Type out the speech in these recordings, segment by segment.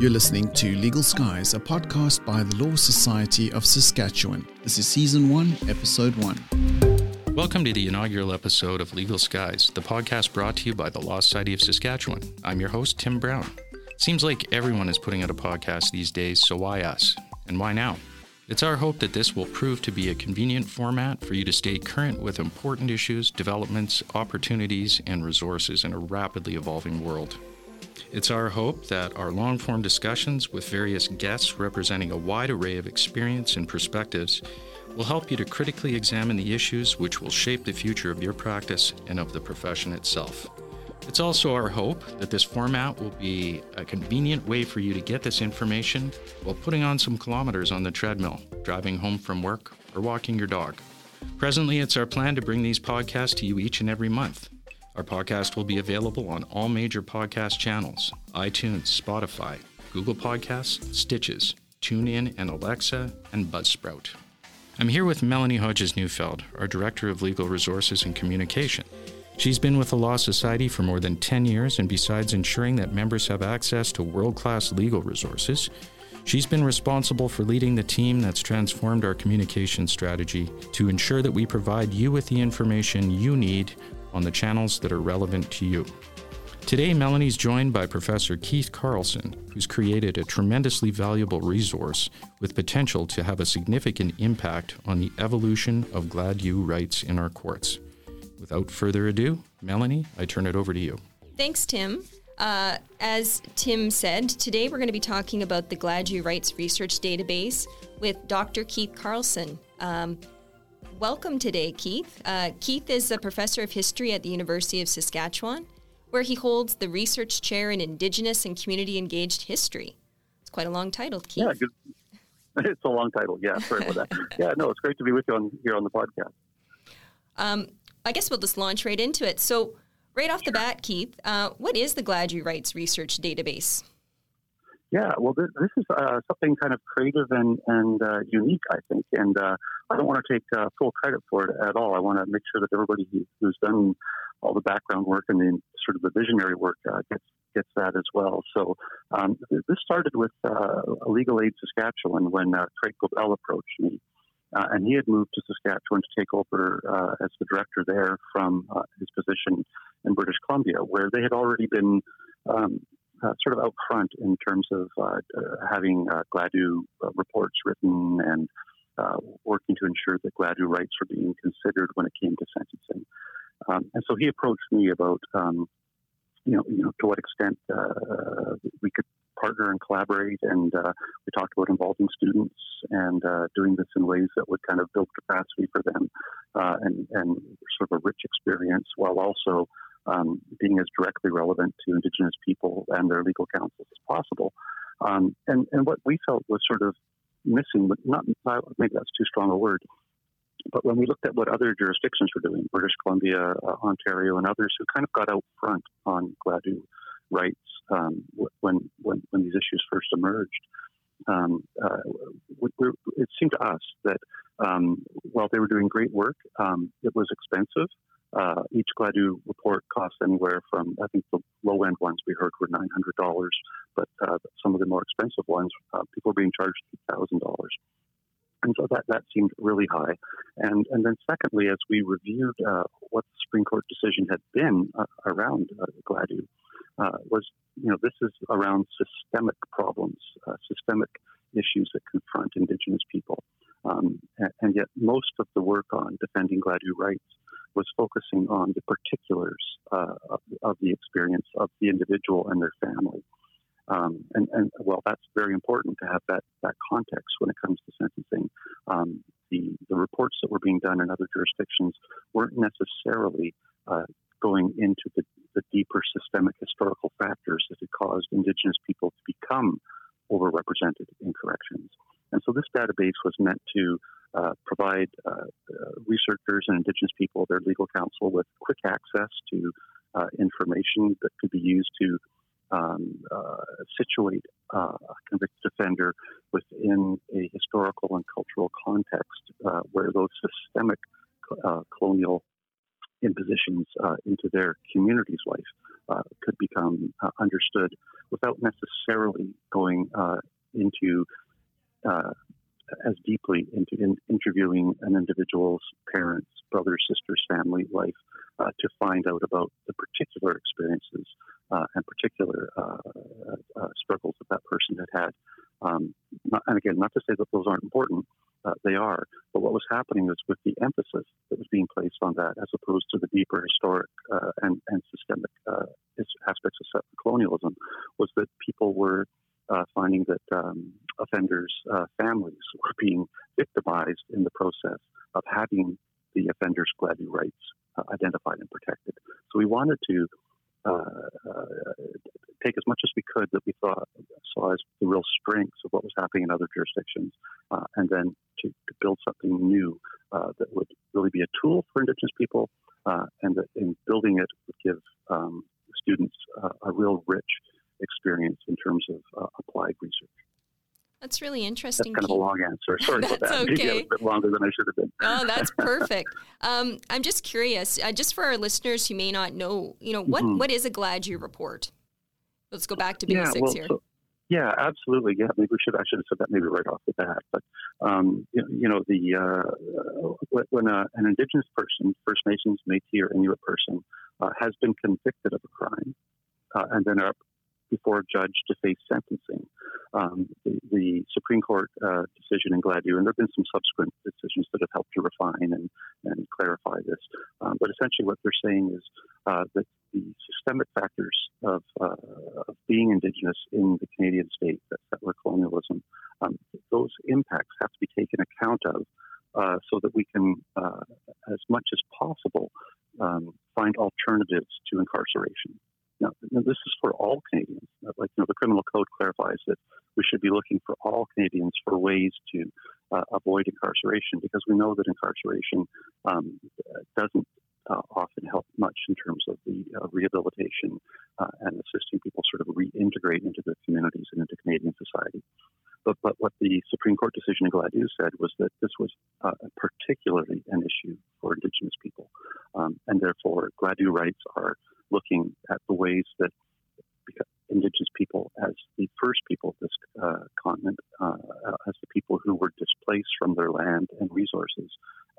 You're listening to Legal Skies, a podcast by the Law Society of Saskatchewan. This is Season 1, Episode 1. Welcome to the inaugural episode of Legal Skies, the podcast brought to you by the Law Society of Saskatchewan. I'm your host, Tim Brown. Seems like everyone is putting out a podcast these days, so why us? And why now? It's our hope that this will prove to be a convenient format for you to stay current with important issues, developments, opportunities, and resources in a rapidly evolving world. It's our hope that our long form discussions with various guests representing a wide array of experience and perspectives will help you to critically examine the issues which will shape the future of your practice and of the profession itself. It's also our hope that this format will be a convenient way for you to get this information while putting on some kilometers on the treadmill, driving home from work, or walking your dog. Presently, it's our plan to bring these podcasts to you each and every month. Our podcast will be available on all major podcast channels iTunes, Spotify, Google Podcasts, Stitcher, TuneIn, and Alexa, and Buzzsprout. I'm here with Melanie Hodges Neufeld, our Director of Legal Resources and Communication. She's been with the Law Society for more than 10 years, and besides ensuring that members have access to world class legal resources, she's been responsible for leading the team that's transformed our communication strategy to ensure that we provide you with the information you need on the channels that are relevant to you. Today, Melanie's joined by Professor Keith Carlson, who's created a tremendously valuable resource with potential to have a significant impact on the evolution of Gladue rights in our courts. Without further ado, Melanie, I turn it over to you. Thanks, Tim. Uh, as Tim said, today we're going to be talking about the Gladue Rights Research Database with Dr. Keith Carlson. Um, welcome today, Keith. Uh, Keith is a professor of history at the University of Saskatchewan, where he holds the research chair in Indigenous and community engaged history. It's quite a long title, Keith. Yeah, good. it's a long title. Yeah, sorry about that. yeah, no, it's great to be with you on, here on the podcast. Um, I guess we'll just launch right into it. So, right off the bat, Keith, uh, what is the Gladue Rights Research Database? Yeah, well, this, this is uh, something kind of creative and, and uh, unique, I think. And uh, I don't want to take uh, full credit for it at all. I want to make sure that everybody who's done all the background work and the sort of the visionary work uh, gets gets that as well. So um, this started with uh, Legal Aid Saskatchewan when Craig Goebel approached me. and he had moved to Saskatchewan to take over as the director there from his position in British Columbia, where they had already been um, uh, sort of out front in terms of uh, uh, having uh, Gladue uh, reports written and working to ensure that Gladue rights were being considered when it came to sentencing. Um, and so he approached me about, um, you know, you know, to what extent we could partner and collaborate. And we talked about involving students and doing this in ways that would kind of build capacity for them and, and sort of a rich experience while also um, being as directly relevant to Indigenous people and their legal counsels as possible. Um, and, and what we felt was sort of missing, but not maybe that's too strong a word. But when we looked at what other jurisdictions were doing, British Columbia, uh, Ontario, and others who kind of got out front on Gladue rights um, when, when, when these issues first emerged, um, uh, it seemed to us that um, while they were doing great work, um, it was expensive uh, each Gladue report costs anywhere from, I think the low end ones we heard were $900, but uh, some of the more expensive ones, uh, people are being charged $2,000. And so that, that seemed really high. And, and then, secondly, as we reviewed uh, what the Supreme Court decision had been uh, around uh, Gladue, was you know, this is around systemic problems, systemic issues that confront Indigenous people. Um, and, and yet, most of the work on defending Gladue rights was focusing on the particulars uh, of, of, the experience of the individual and their family. Um, and, and, well, that's very important to have that, that context when it comes to sentencing. Um, the, the reports that were being done in other jurisdictions weren't necessarily uh, going into the, the deeper systemic historical factors that had caused Indigenous people to become overrepresented in corrections. And so this database was meant to uh, provide uh, researchers and Indigenous people, their legal counsel, with quick access to uh, information that could be used to um, uh, situate a convicted offender within a historical and cultural context where those systemic colonial impositions uh, into their community's life uh, could become uh, understood without necessarily going uh, into uh, as deeply into in interviewing an individual's parents, brothers, sisters, family life uh, to find out about the particular experiences and particular struggles that that person had had. Um, not, and again, not to say that those aren't important, uh, they are. But what was happening was with the emphasis that was being placed on that, as opposed to the deeper historic uh, and, and systemic uh, aspects of colonialism, was that people were uh, finding that um, offenders' uh, families were being victimized in the process of having the offenders' Gladue rights uh, identified and protected. So we wanted to take as much as we could that we thought saw as the real strengths of what was happening in other jurisdictions, uh, and then to, to, build something new uh, that would really be a tool for Indigenous people, uh, and that in building it would give um, students uh, a real rich experience in terms of uh, applied research. That's really interesting. That's kind of a long answer. Sorry that's about that. Okay. Maybe a bit longer than I should have been. oh, that's perfect. Um, I'm just curious, uh, just for our listeners who may not know, you know, what, mm-hmm. what is a Gladue report? Let's go back to basics yeah, well, here. So, yeah, absolutely. Yeah, maybe we should. I should have said that maybe right off the bat. But um, you, know, you know, the uh, when a, an Indigenous person, First Nations, Métis, or Inuit person uh, has been convicted of a crime, uh, and then are before a judge to face sentencing. Um, the, the, Supreme Court uh, decision in Gladue, and there have been some subsequent decisions that have helped to refine and, and clarify this. Um, but essentially, what they're saying is uh, that the systemic factors of, uh, of, being Indigenous in the Canadian state, that settler colonialism, um, those impacts have to be taken account of uh, so that we can, uh, as much as possible, um, find alternatives to incarceration. Now, this is for all Canadians. Like, you know, the criminal code clarifies that we should be looking for all Canadians for ways to uh, avoid incarceration because we know that incarceration um, doesn't uh, often help much in terms of the uh, rehabilitation uh, and assisting people sort of reintegrate into their communities and into Canadian society. But, but what the Supreme Court decision in Gladue said was that this was uh, particularly an issue for Indigenous people. Um, and therefore, Gladue rights are looking at the ways that Indigenous people, as the first people of this uh, continent, uh, as the people who were displaced from their land and resources,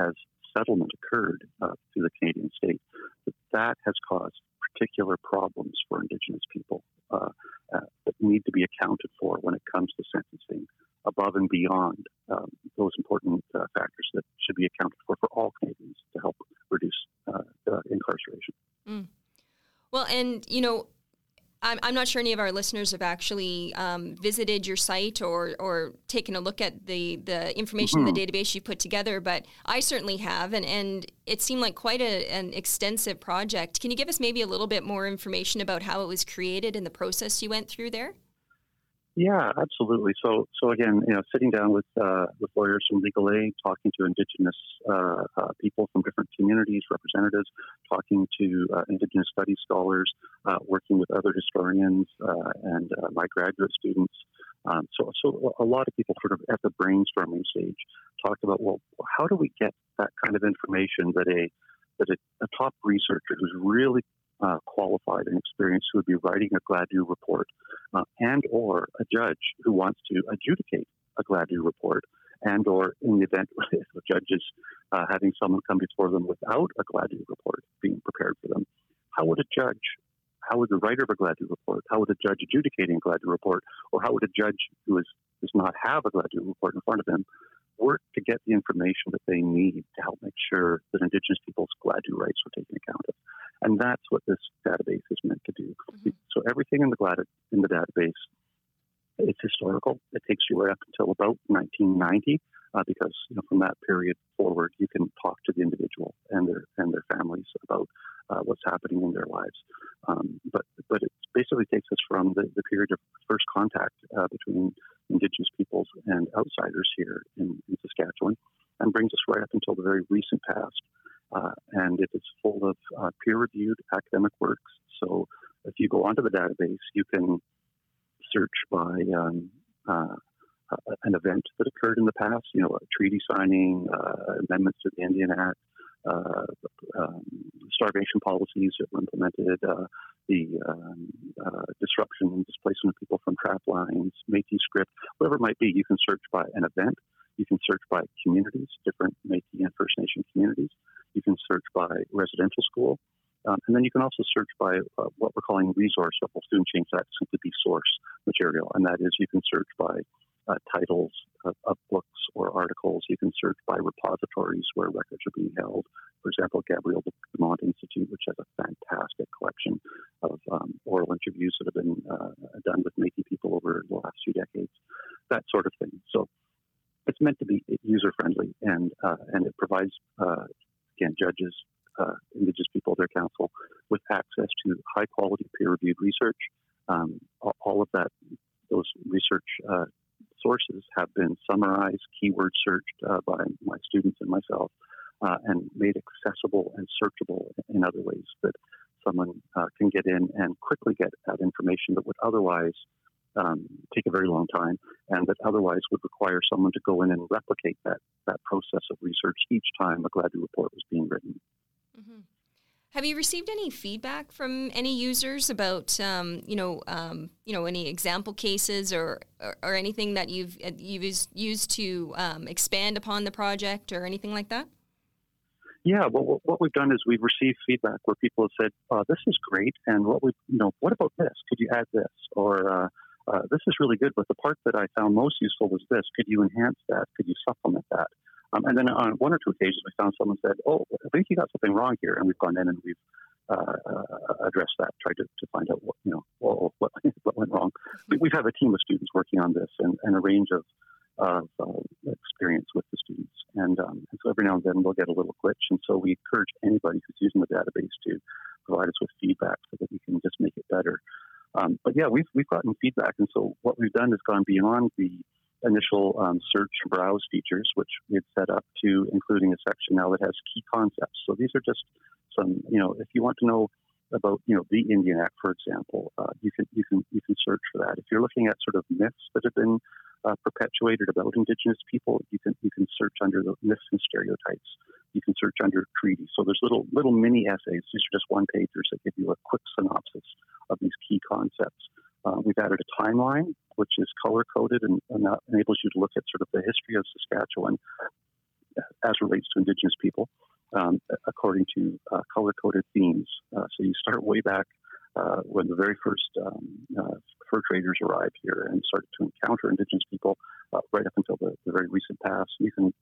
as settlement occurred uh, through the Canadian state, that that has caused particular problems for Indigenous people uh, uh, that need to be accounted for when it comes to sentencing, above and beyond um, those important uh, factors that should be accounted for for all Canadians to help reduce incarceration. Well, and you know, I'm, I'm not sure any of our listeners have actually um, visited your site or, or taken a look at the, the information mm-hmm. in the database you put together, but I certainly have, and, and it seemed like quite a, an extensive project. Can you give us maybe a little bit more information about how it was created and the process you went through there? Yeah, absolutely. So, so again, you know, sitting down with uh, with lawyers from legal aid, talking to Indigenous uh, uh, people from different communities, representatives, talking to uh, Indigenous studies scholars, uh, working with other historians uh, and my graduate students. Um, so, so a lot of people sort of at the brainstorming stage talked about, well, how do we get that kind of information that a that a, a top researcher who's really uh, qualified and experienced who would be writing a Gladue report, uh, and or a judge who wants to adjudicate a Gladue report, and or in the event if the judge is uh, having someone come before them without a Gladue report being prepared for them, how would a judge, how would the writer of a Gladue report, how would a judge adjudicating a Gladue report, or how would a judge who is, does not have a Gladue report in front of him work to get the information that they need to help make sure that Indigenous people's Gladue rights are taken account of. And that's what this database is meant to do. Mm-hmm. So everything in the Glad- in the database, it's historical. It takes you right up until about 1990, uh, because you know, from that period forward, you can talk to the individual and their and their families about uh, what's happening in their lives. Um, but but it basically takes us from the, the period of first contact uh, between Indigenous peoples and outsiders here in, in, Saskatchewan, and brings us right up until the very recent past. Uh, and it is full of uh, peer-reviewed academic works. So if you go onto the database, you can search by um, uh, an event that occurred in the past, you know, a treaty signing, uh, amendments to the Indian Act, uh, um, starvation policies that were implemented, uh, the um, uh, disruption and displacement of people from trap lines, Métis scrip, whatever it might be. You can search by an event. You can search by communities, different Métis and First Nation communities. You can search by residential school. Um, and then you can also search by uh, what we're calling resource. So we'll soon change that to simply be source material. And that is you can search by uh, titles of, of, books or articles. You can search by repositories where records are being held. For example, Gabriel Dumont Institute, which has a fantastic collection of um, oral interviews that have been uh, done with Métis people over the last few decades, that sort of thing. So it's meant to be user friendly and uh, and it provides uh, again judges, uh, Indigenous people, their counsel, with access to high quality peer reviewed research. Um, all of that, those research uh, sources have been summarized, keyword searched uh, by my students and myself, and made accessible and searchable in other ways that someone can get in and quickly get that information that would otherwise um, take a very long time and that otherwise would require someone to go in and replicate that, that process of research each time a Gladue report was being written. Mm-hmm. Have you received any feedback from any users about, um, you know, um, you know, any example cases or, or, or anything that you've you've used to um, expand upon the project or anything like that? Yeah, well, what we've done is we've received feedback where people have said, oh, "This is great," and what we, you know, what about this? Could you add this? Or uh, uh, this is really good, but the part that I found most useful was this. Could you enhance that? Could you supplement that? Um, and then on one or two occasions, we found someone said, "Oh, I think you got something wrong here," and we've gone in and we've uh, uh, addressed that, tried to, to find out what you know what, what, what went wrong. We, had a team of students working on this and, and a range of of uh, experience with the students. And, um, and, so every now and then we'll get a little glitch. And so we encourage anybody who's using the database to provide us with feedback so that we can just make it better. Um, but yeah, we've, we've gotten feedback. And so what we've done is gone beyond the initial um, search browse features, which we've set up to including a section now that has key concepts. So these are just some, you know, if you want to know about, you know, the Indian Act, for example, uh, you can you can you can search for that. If you're looking at sort of myths that have been uh, perpetuated about Indigenous people, you can you can search under the myths and stereotypes. You can search under treaties. So there's little little mini essays. These are just one pagers that give you a quick synopsis of these key concepts. Uh, we've added a timeline, which is color coded and, and that enables you to look at sort of the history of Saskatchewan as relates to Indigenous people um, according to uh, color coded themes. Uh, so you start way back uh, when the very first um, uh, fur traders arrived here and started to encounter Indigenous people uh, right up until the, the, very recent past. You can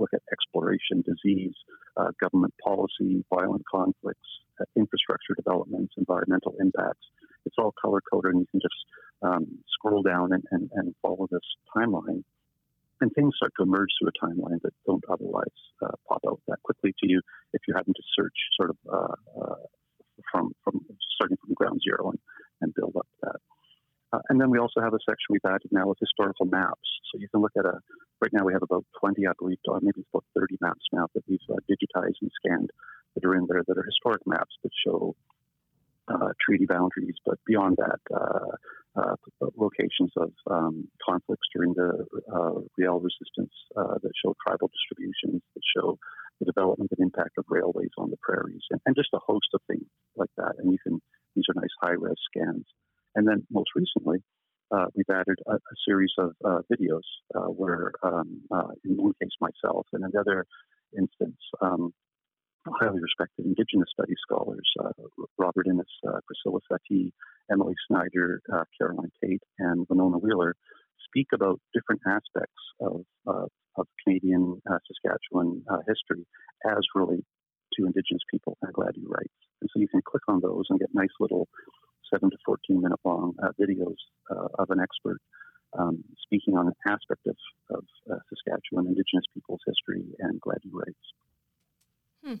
look at exploration, disease, uh, government policy, violent conflicts, infrastructure developments, environmental impacts it's all color coded, and you can just um, scroll down and, and, and, follow this timeline. And things start to emerge through a timeline that don't otherwise uh, pop out that quickly to you if you're having to search sort of uh, uh, from, from starting from ground zero and, and build up that. Uh, and then we also have a section we've added now with historical maps. So you can look at a, right now we have about 20, I believe, or maybe it's about 30 maps now that we've uh, digitized and scanned that are in there that are historic maps that show uh, treaty boundaries, but beyond that, uh, uh, locations of um, conflicts during the uh, Riel resistance that show tribal distributions, that show the development and impact of railways on the prairies, and, and just a host of things like that. And you can these are nice high res scans. And then most recently, uh, we've added a, a series of uh, videos uh, where, um, in one case, myself, and another instance, um, highly respected Indigenous studies scholars, uh, Robert Innes, uh, Priscilla Settee, Emily Snyder, uh, Caroline Tait, and Winona Wheeler, speak about different aspects of, of Canadian uh, Saskatchewan uh, history as relate to Indigenous people and Gladue rights. And so you can click on those and get nice little 7 to 14 minute long uh, videos of an expert um, speaking on an aspect of, of Saskatchewan Indigenous people's history and Gladue rights. Hmm.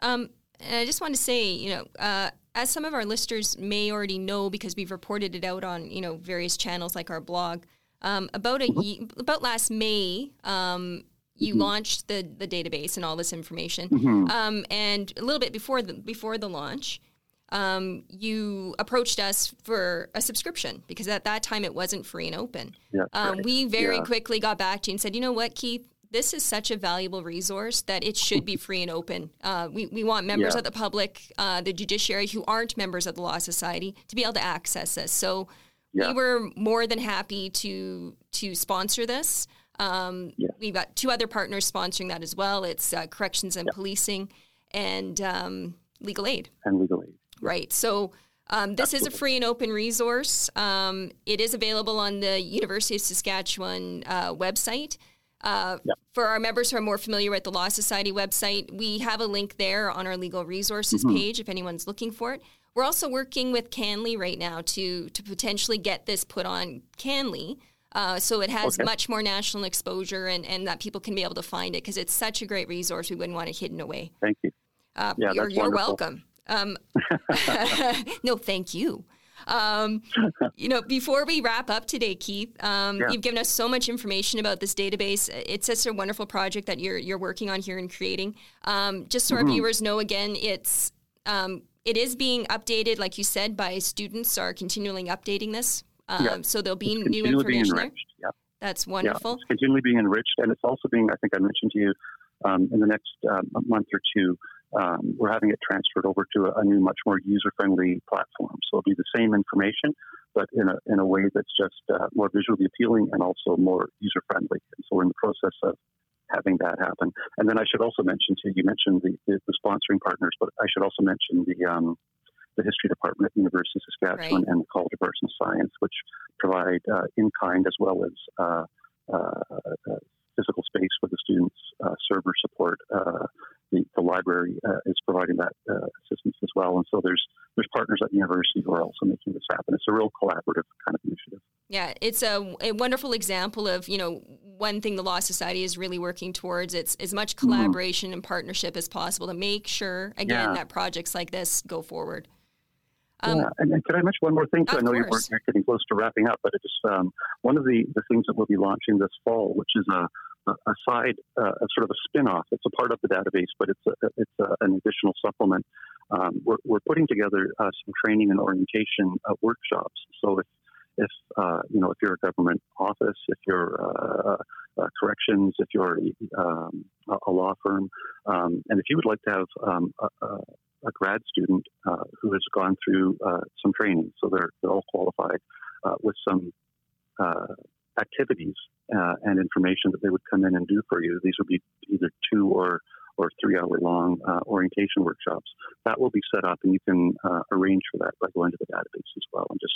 Um, and I just want to say, you know, uh, as some of our listeners may already know, because we've reported it out on, you know, various channels like our blog, um, about a about last May, um, you mm-hmm. launched the the database and all this information, mm-hmm. um, and a little bit before the before the launch, um, you approached us for a subscription because at that time it wasn't free and open. Yeah, um, We very yeah. quickly got back to you and said, you know what, Keith, this is such a valuable resource that it should be free and open. Uh, we, we want members Yeah. of the public, uh, the judiciary who aren't members of the Law Society, to be able to access this. So we were more than happy to to sponsor this. Um. We've got two other partners sponsoring that as well. It's uh, Corrections and. Policing and um, Legal Aid. and legal aid. Right. So um, this is a free and open resource. Um, it is available on the University of Saskatchewan uh, website. Uh, Yeah. For our members who are more familiar with the Law Society website, we have a link there on our legal resources Mm-hmm. page if anyone's looking for it. We're also working with CanLII right now to to potentially get this put on CanLII. Uh, so it has Okay. much more national exposure and, and that people can be able to find it because it's such a great resource. We wouldn't want it hidden away. Thank you. Uh, Yeah, you're, you're welcome. Um, no, thank you. Um, you know, before we wrap up today, Keith, um, Yeah. you've given us so much information about this database. It's such a wonderful project that you're you're working on here and creating. Um, just so Mm-hmm. our viewers know, again, it's um, it is being updated, like you said, by students are continually updating this. Um, Yeah. So there'll be It's new information there. Yeah. That's Yeah, wonderful. it's continually being enriched, and it's also being. I think I mentioned to you um, in the next uh, month or two. Um, we're having it transferred over to a, a new, much more user-friendly platform. So it'll be the same information, but in a in a way that's just uh, more visually appealing and also more user-friendly. And so we're in the process of having that happen. And then I should also mention too. You mentioned the, the, the sponsoring partners, but I should also mention the um, the history department at the University of Saskatchewan Right. and the College of Arts and Science, which provide uh, in kind as well as uh, uh, uh, physical space for the students, uh, server support. The, the library uh, is providing that uh, assistance as well, and so there's there's partners at the university who are also making this happen. It's a real collaborative kind of initiative. Yeah, it's a, a wonderful example of you know one thing the Law Society is really working towards. It's as much collaboration and partnership as possible to make sure again Yeah. that projects like this go forward. Um, yeah, and, and could I mention one more thing too? I know you're, you're getting close to wrapping up, but it's um, one of the, the things that we'll be launching this fall, which is a, a, side, uh, a sort of a spin-off. It's a part of the database, but it's a, it's a, an additional supplement. Um, we're, we're putting together uh, some training and orientation uh, workshops. So if if uh, you know if you're a government office, if you're uh, uh, corrections, if you're um, a, law firm, um, and if you would like to have um, a, a, grad student uh, who has gone through uh, some training, so they're they're all qualified uh, with some activities uh, and information that they would come in and do for you. These would be either two or or three hour long uh, orientation workshops. That will be set up, and you can uh, arrange for that by going to the database as well and just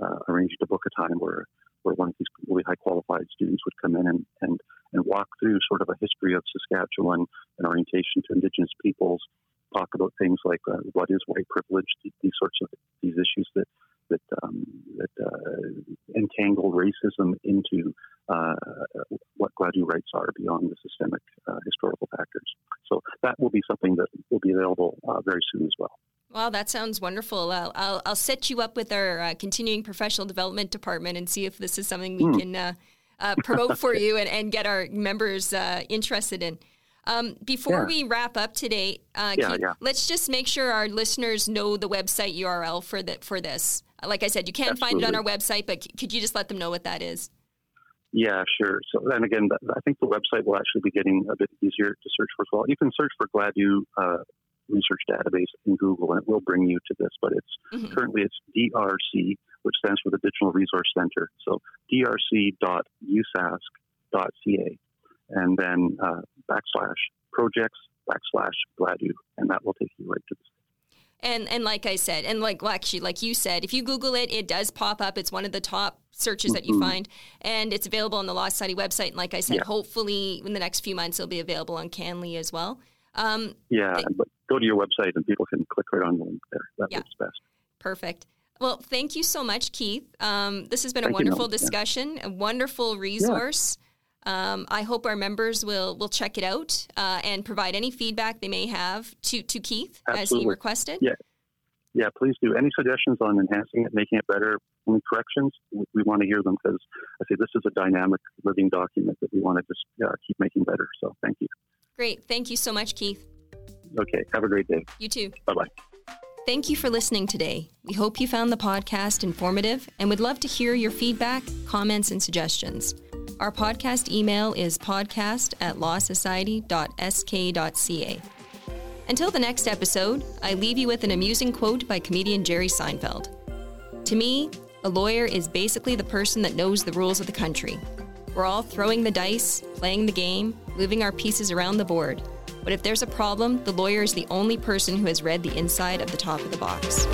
uh, arrange to book a time where where one of these really high qualified students would come in and, and and walk through sort of a history of Saskatchewan and orientation to Indigenous peoples. Talk about things like uh, what is white privilege, these, these sorts of these issues that that um, that uh, entangle racism into uh, what Gladue rights are beyond the systemic uh, historical factors. So that will be something that will be available uh, very soon as well. Well, that sounds wonderful. I'll, I'll, I'll set you up with our uh, continuing professional development department and see if this is something we Hmm. can uh, uh, promote for you and, and get our members uh, interested in. Um, before Yeah. we wrap up today, uh, Yeah, yeah. let's just make sure our listeners know the website URL for the, for this. Like I said, you can find it on our website, but c- could you just let them know what that is? Yeah, sure. So then again, I think the website will actually be getting a bit easier to search for as well. You can search for Gladue uh, Research Database in Google, and it will bring you to this. But it's Mhm. currently it's DRC, which stands for the Digital Resource Center. So drc.usask.ca, and then uh, backslash projects backslash Gladue, and that will take you right to this. And and like I said, and like well, actually, like you said, if you Google it, it does pop up. It's one of the top searches that you find, and it's available on the Law Society website. And like I said, Yeah. hopefully in the next few months, it'll be available on CanLII as well. Um, Yeah, Th- but go to your website and people can click right on the link there. That Yeah. works best. perfect. Well, thank you so much, Keith. Um, this has been a Thank you, wonderful Yeah. discussion, a wonderful resource. Um, I hope our members will will check it out uh, and provide any feedback they may have to to Keith as he requested. Yeah. Yeah, please do. Any suggestions on enhancing it, making it better, any corrections? We, we want to hear them because I say this is a dynamic, living document that we want to just uh, keep making better. So thank you. Great. Thank you so much, Keith. Okay, have a great day. You too. Bye bye. Thank you for listening today. We hope you found the podcast informative and would love to hear your feedback, comments, and suggestions. Our podcast email is podcast at lawsociety.sk.ca. Until the next episode, I leave you with an amusing quote by comedian Jerry Seinfeld. To me, a lawyer is basically the person that knows the rules of the country. We're all throwing the dice, playing the game, moving our pieces around the board. But if there's a problem, the lawyer is the only person who has read the inside of the top of the box.